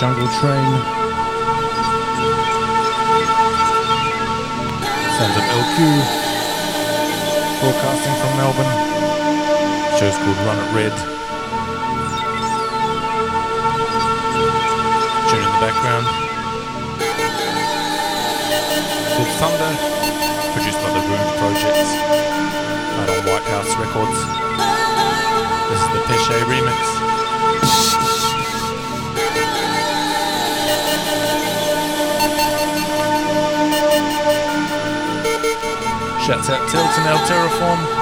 Jungle Train. Sounds of LQ, broadcasting from Melbourne. Show's called Run It Red. Out Tilton El Terraform.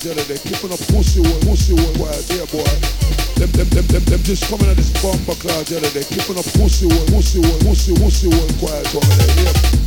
the other day, keeping up pussy work, pussy work, wild, yeah, boy. Them, them, them, them, them just coming at this bomber cloud the other day, keeping up pussy work, pussy work, pussy, pussy work, quiet, woman, yeah.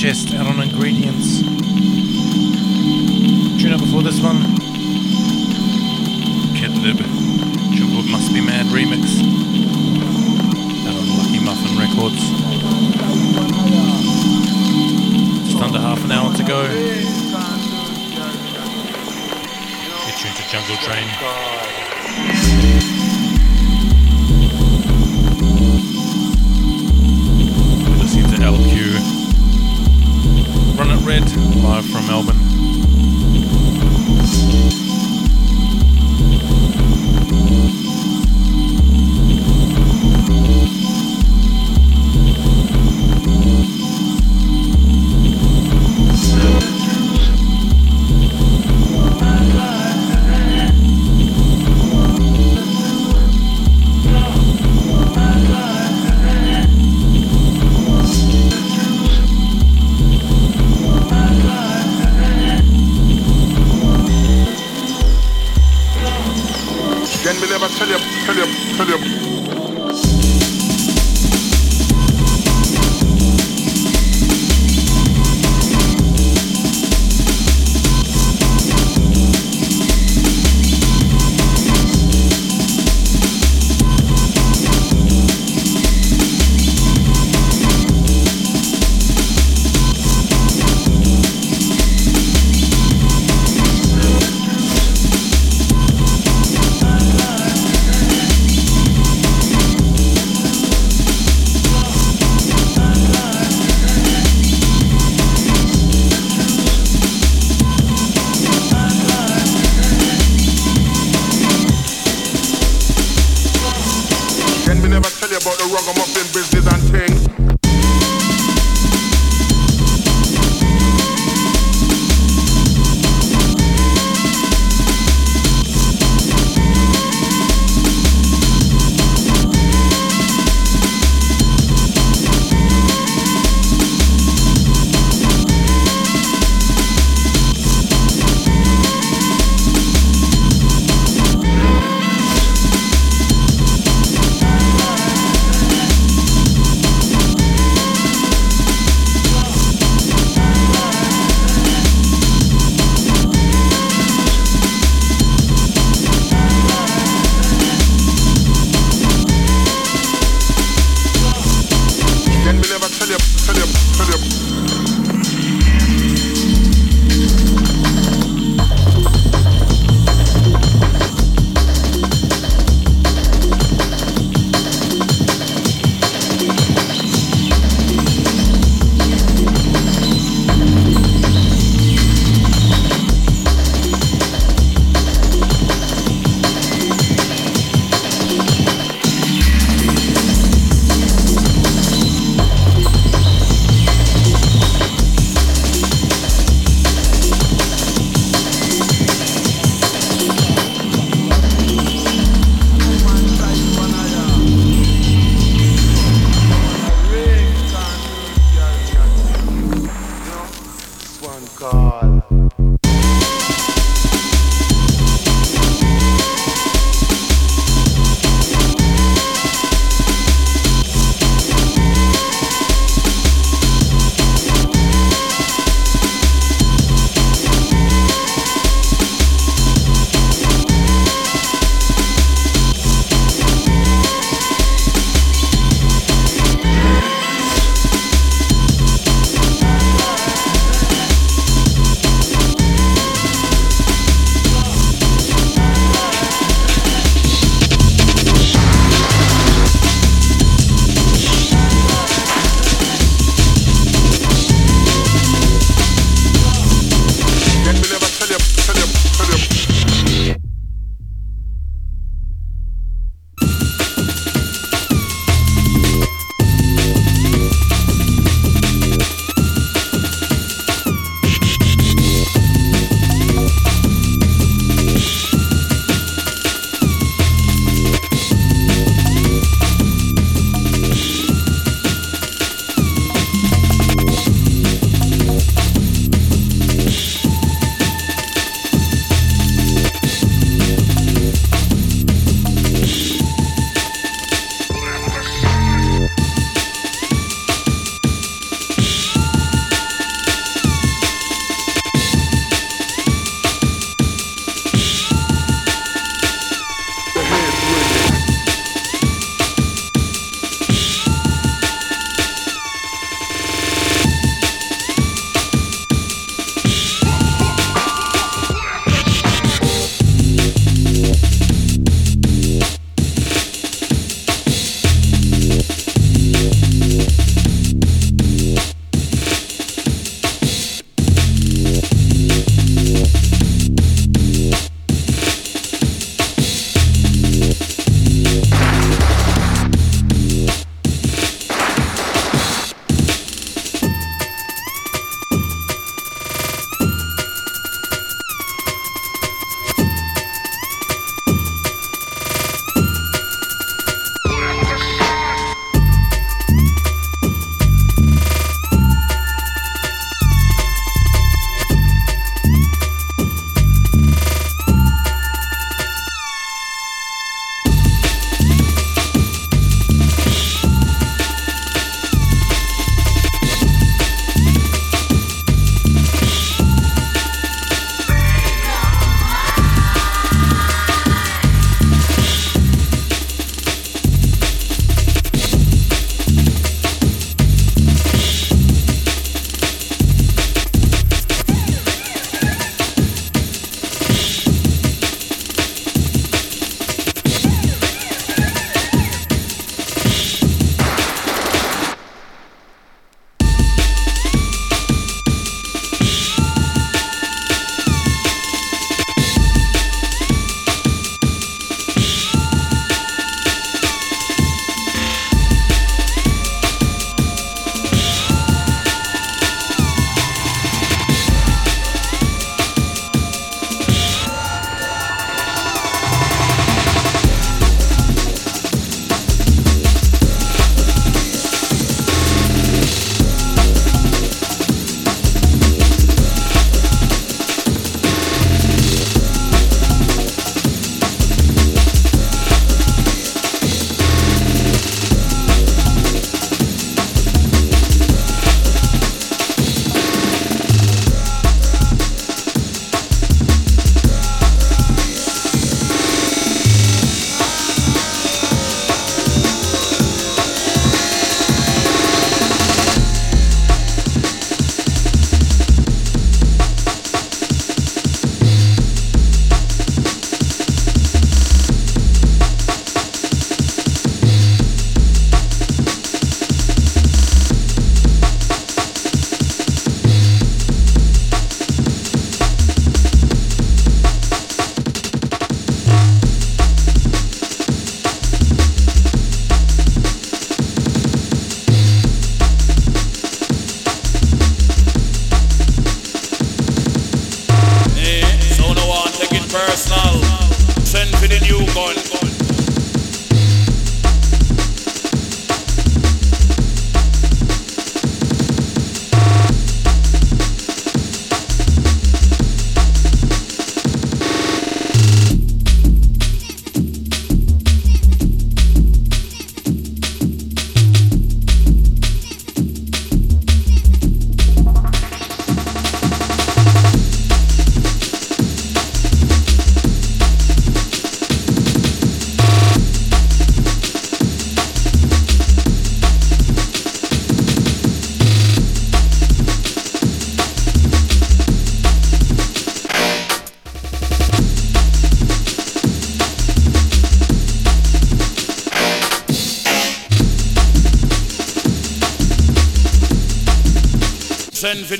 Chest out on ingredients. Tune up before this one. Kidlib, Jungle Must Be Mad remix. Out on Lucky Muffin Records. Just under half an hour to go. Get tuned to Jungle Train. Red, live from Melbourne.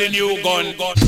The new gun.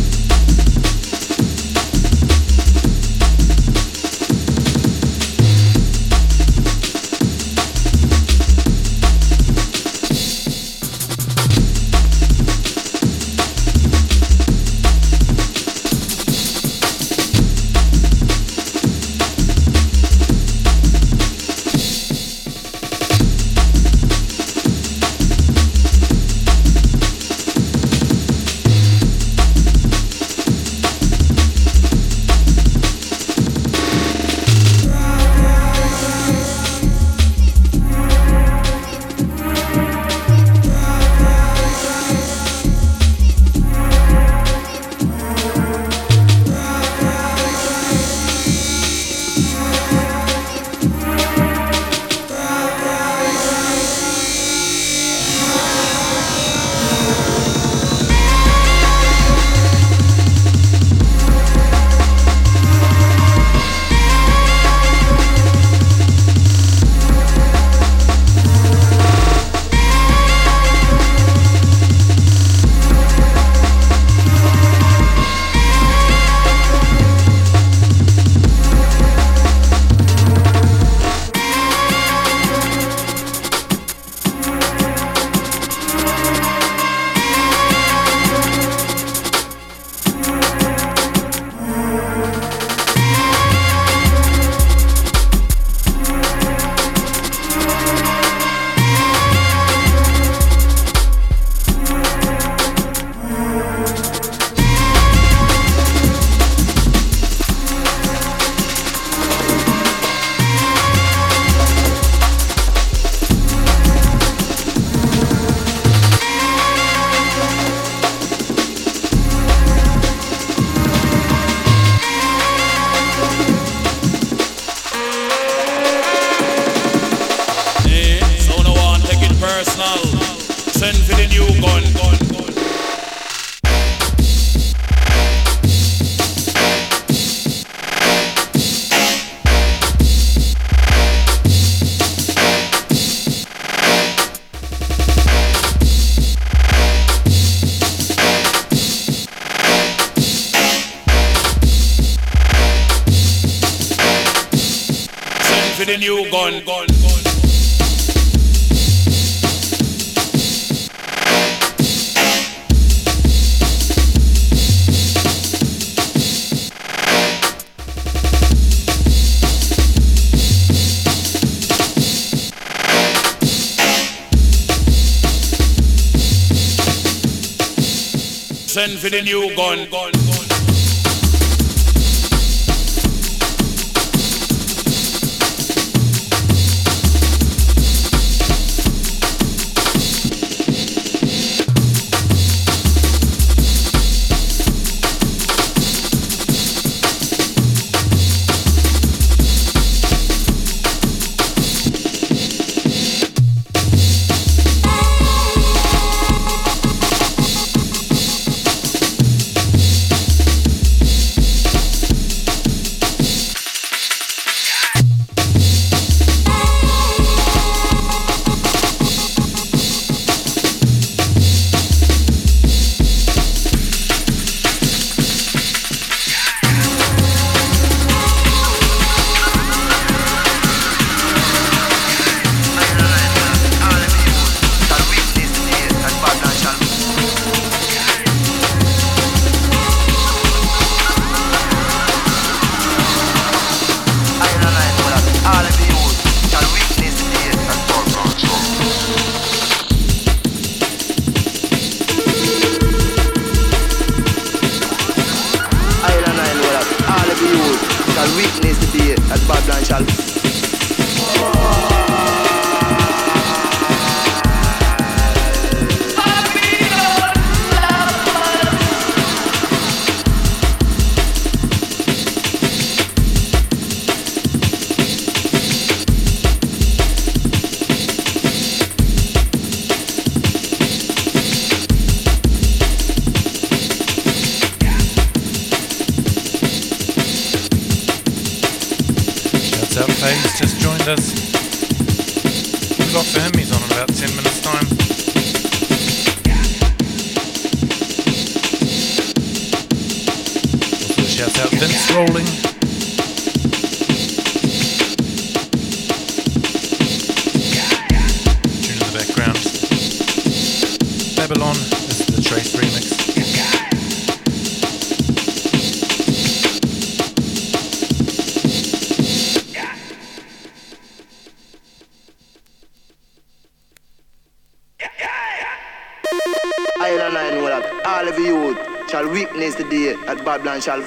New gun. Babylon. This is the Trace remix. All of you shall witness the day at Babylon shall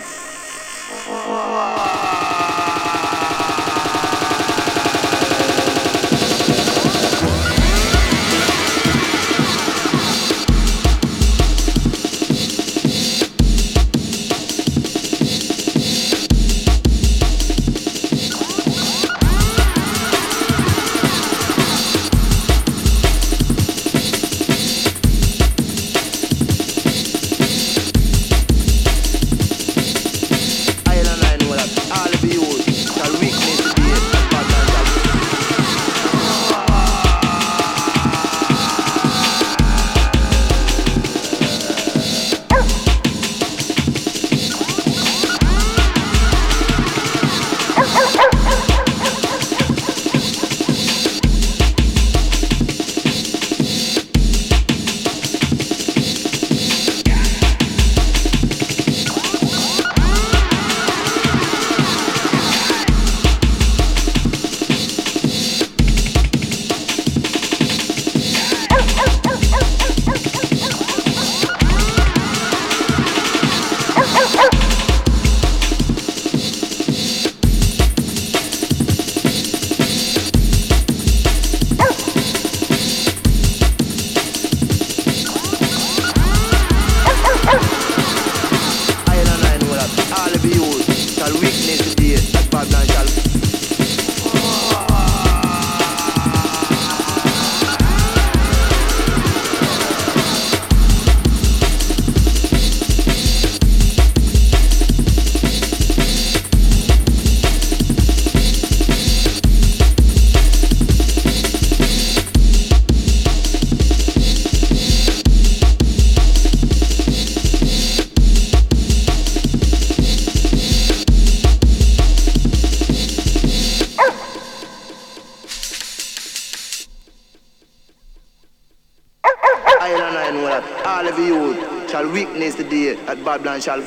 Babylon shall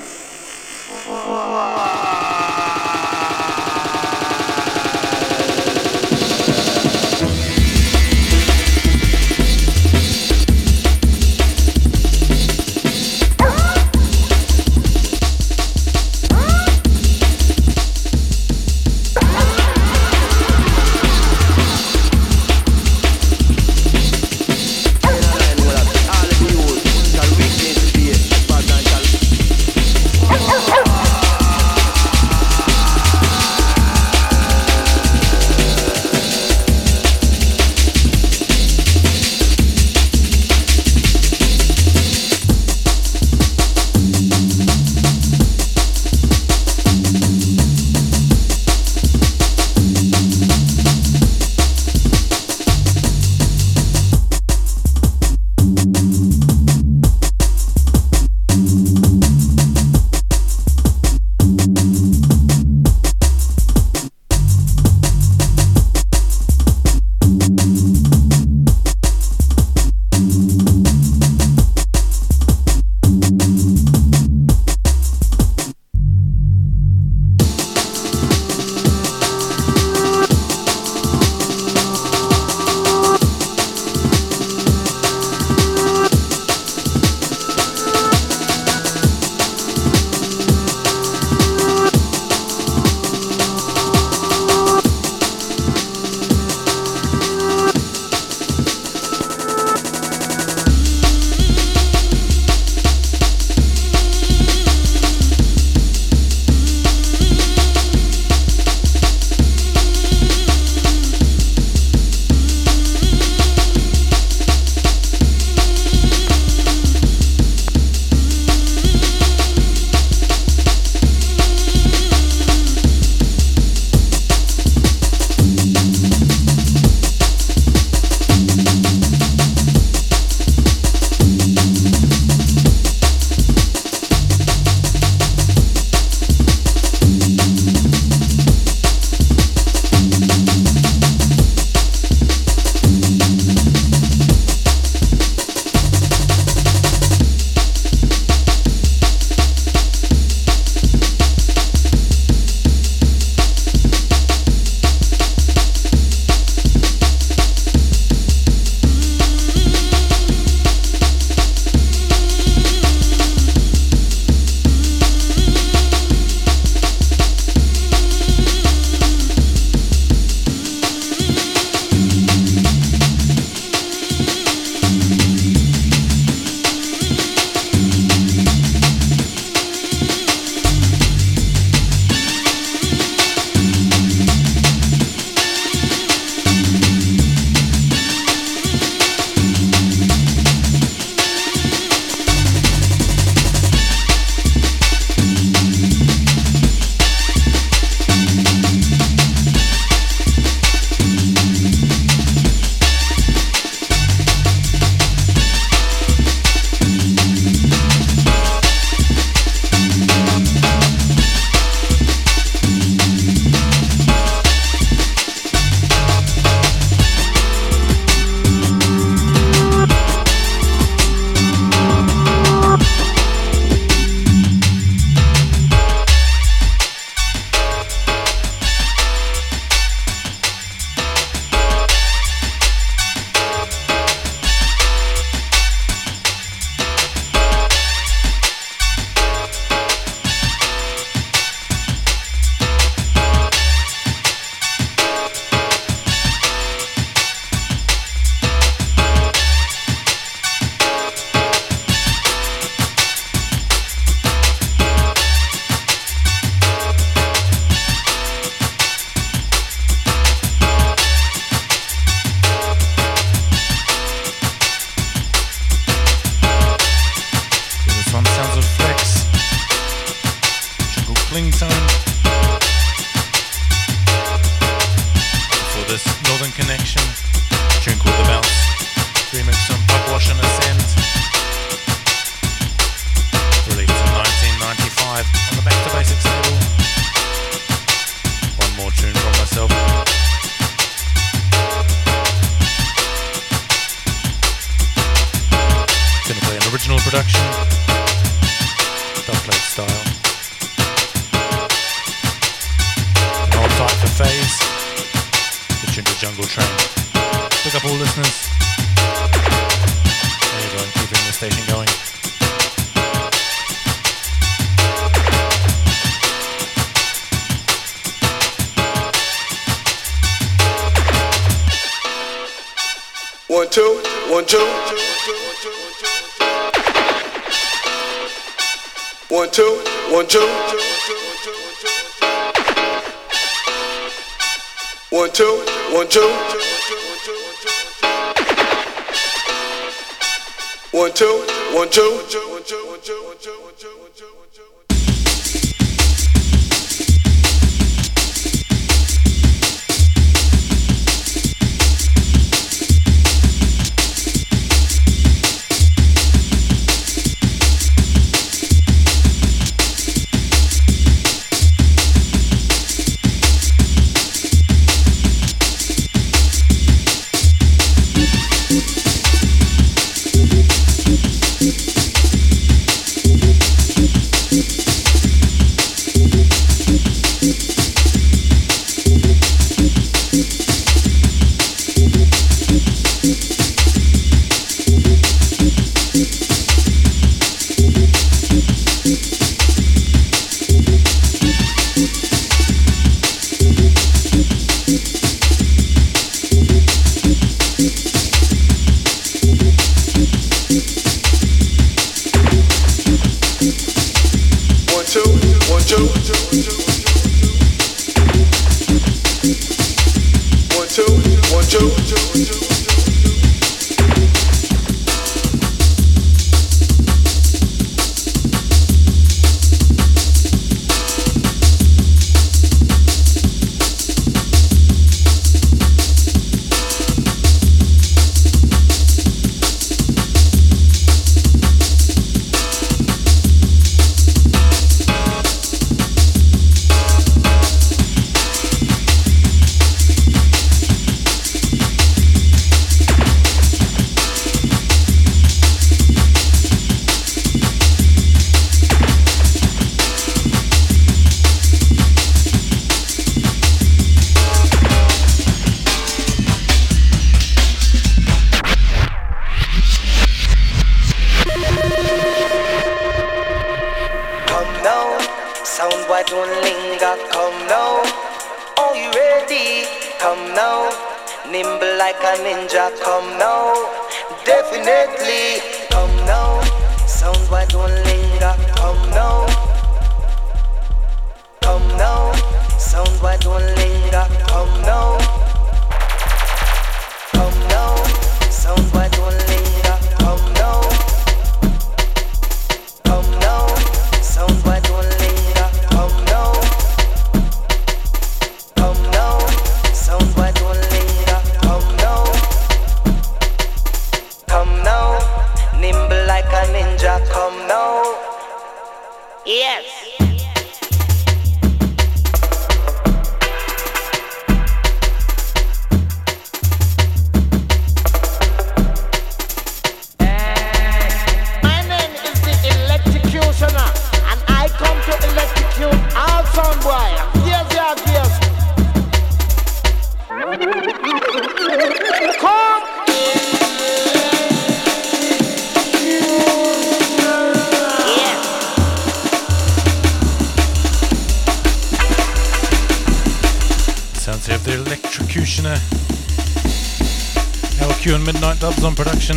Q and Midnight Dubs on production,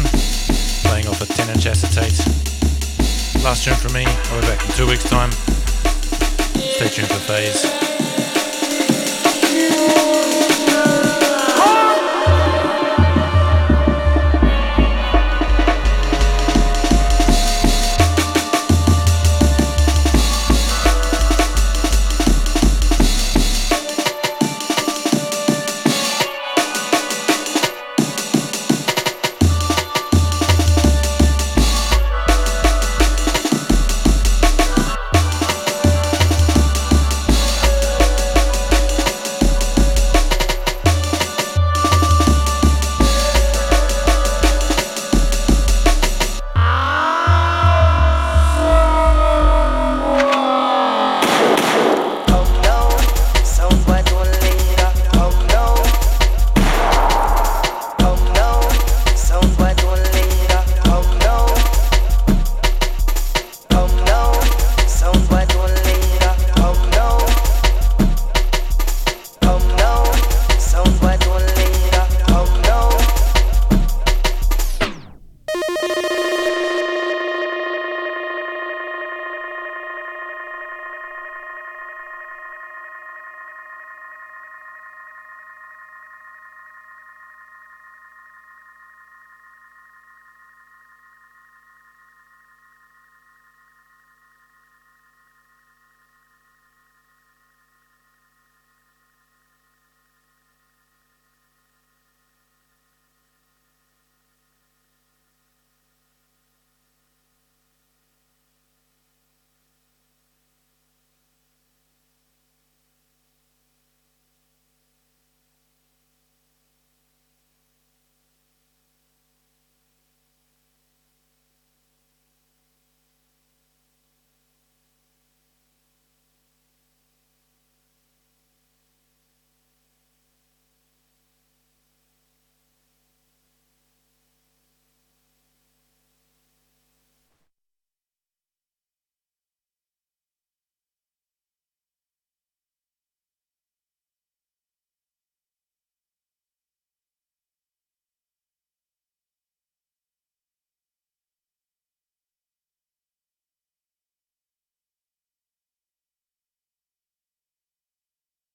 playing off a 10 inch acetate. Last tune from me, I'll be back in two weeks' time. Stay tuned for Phase.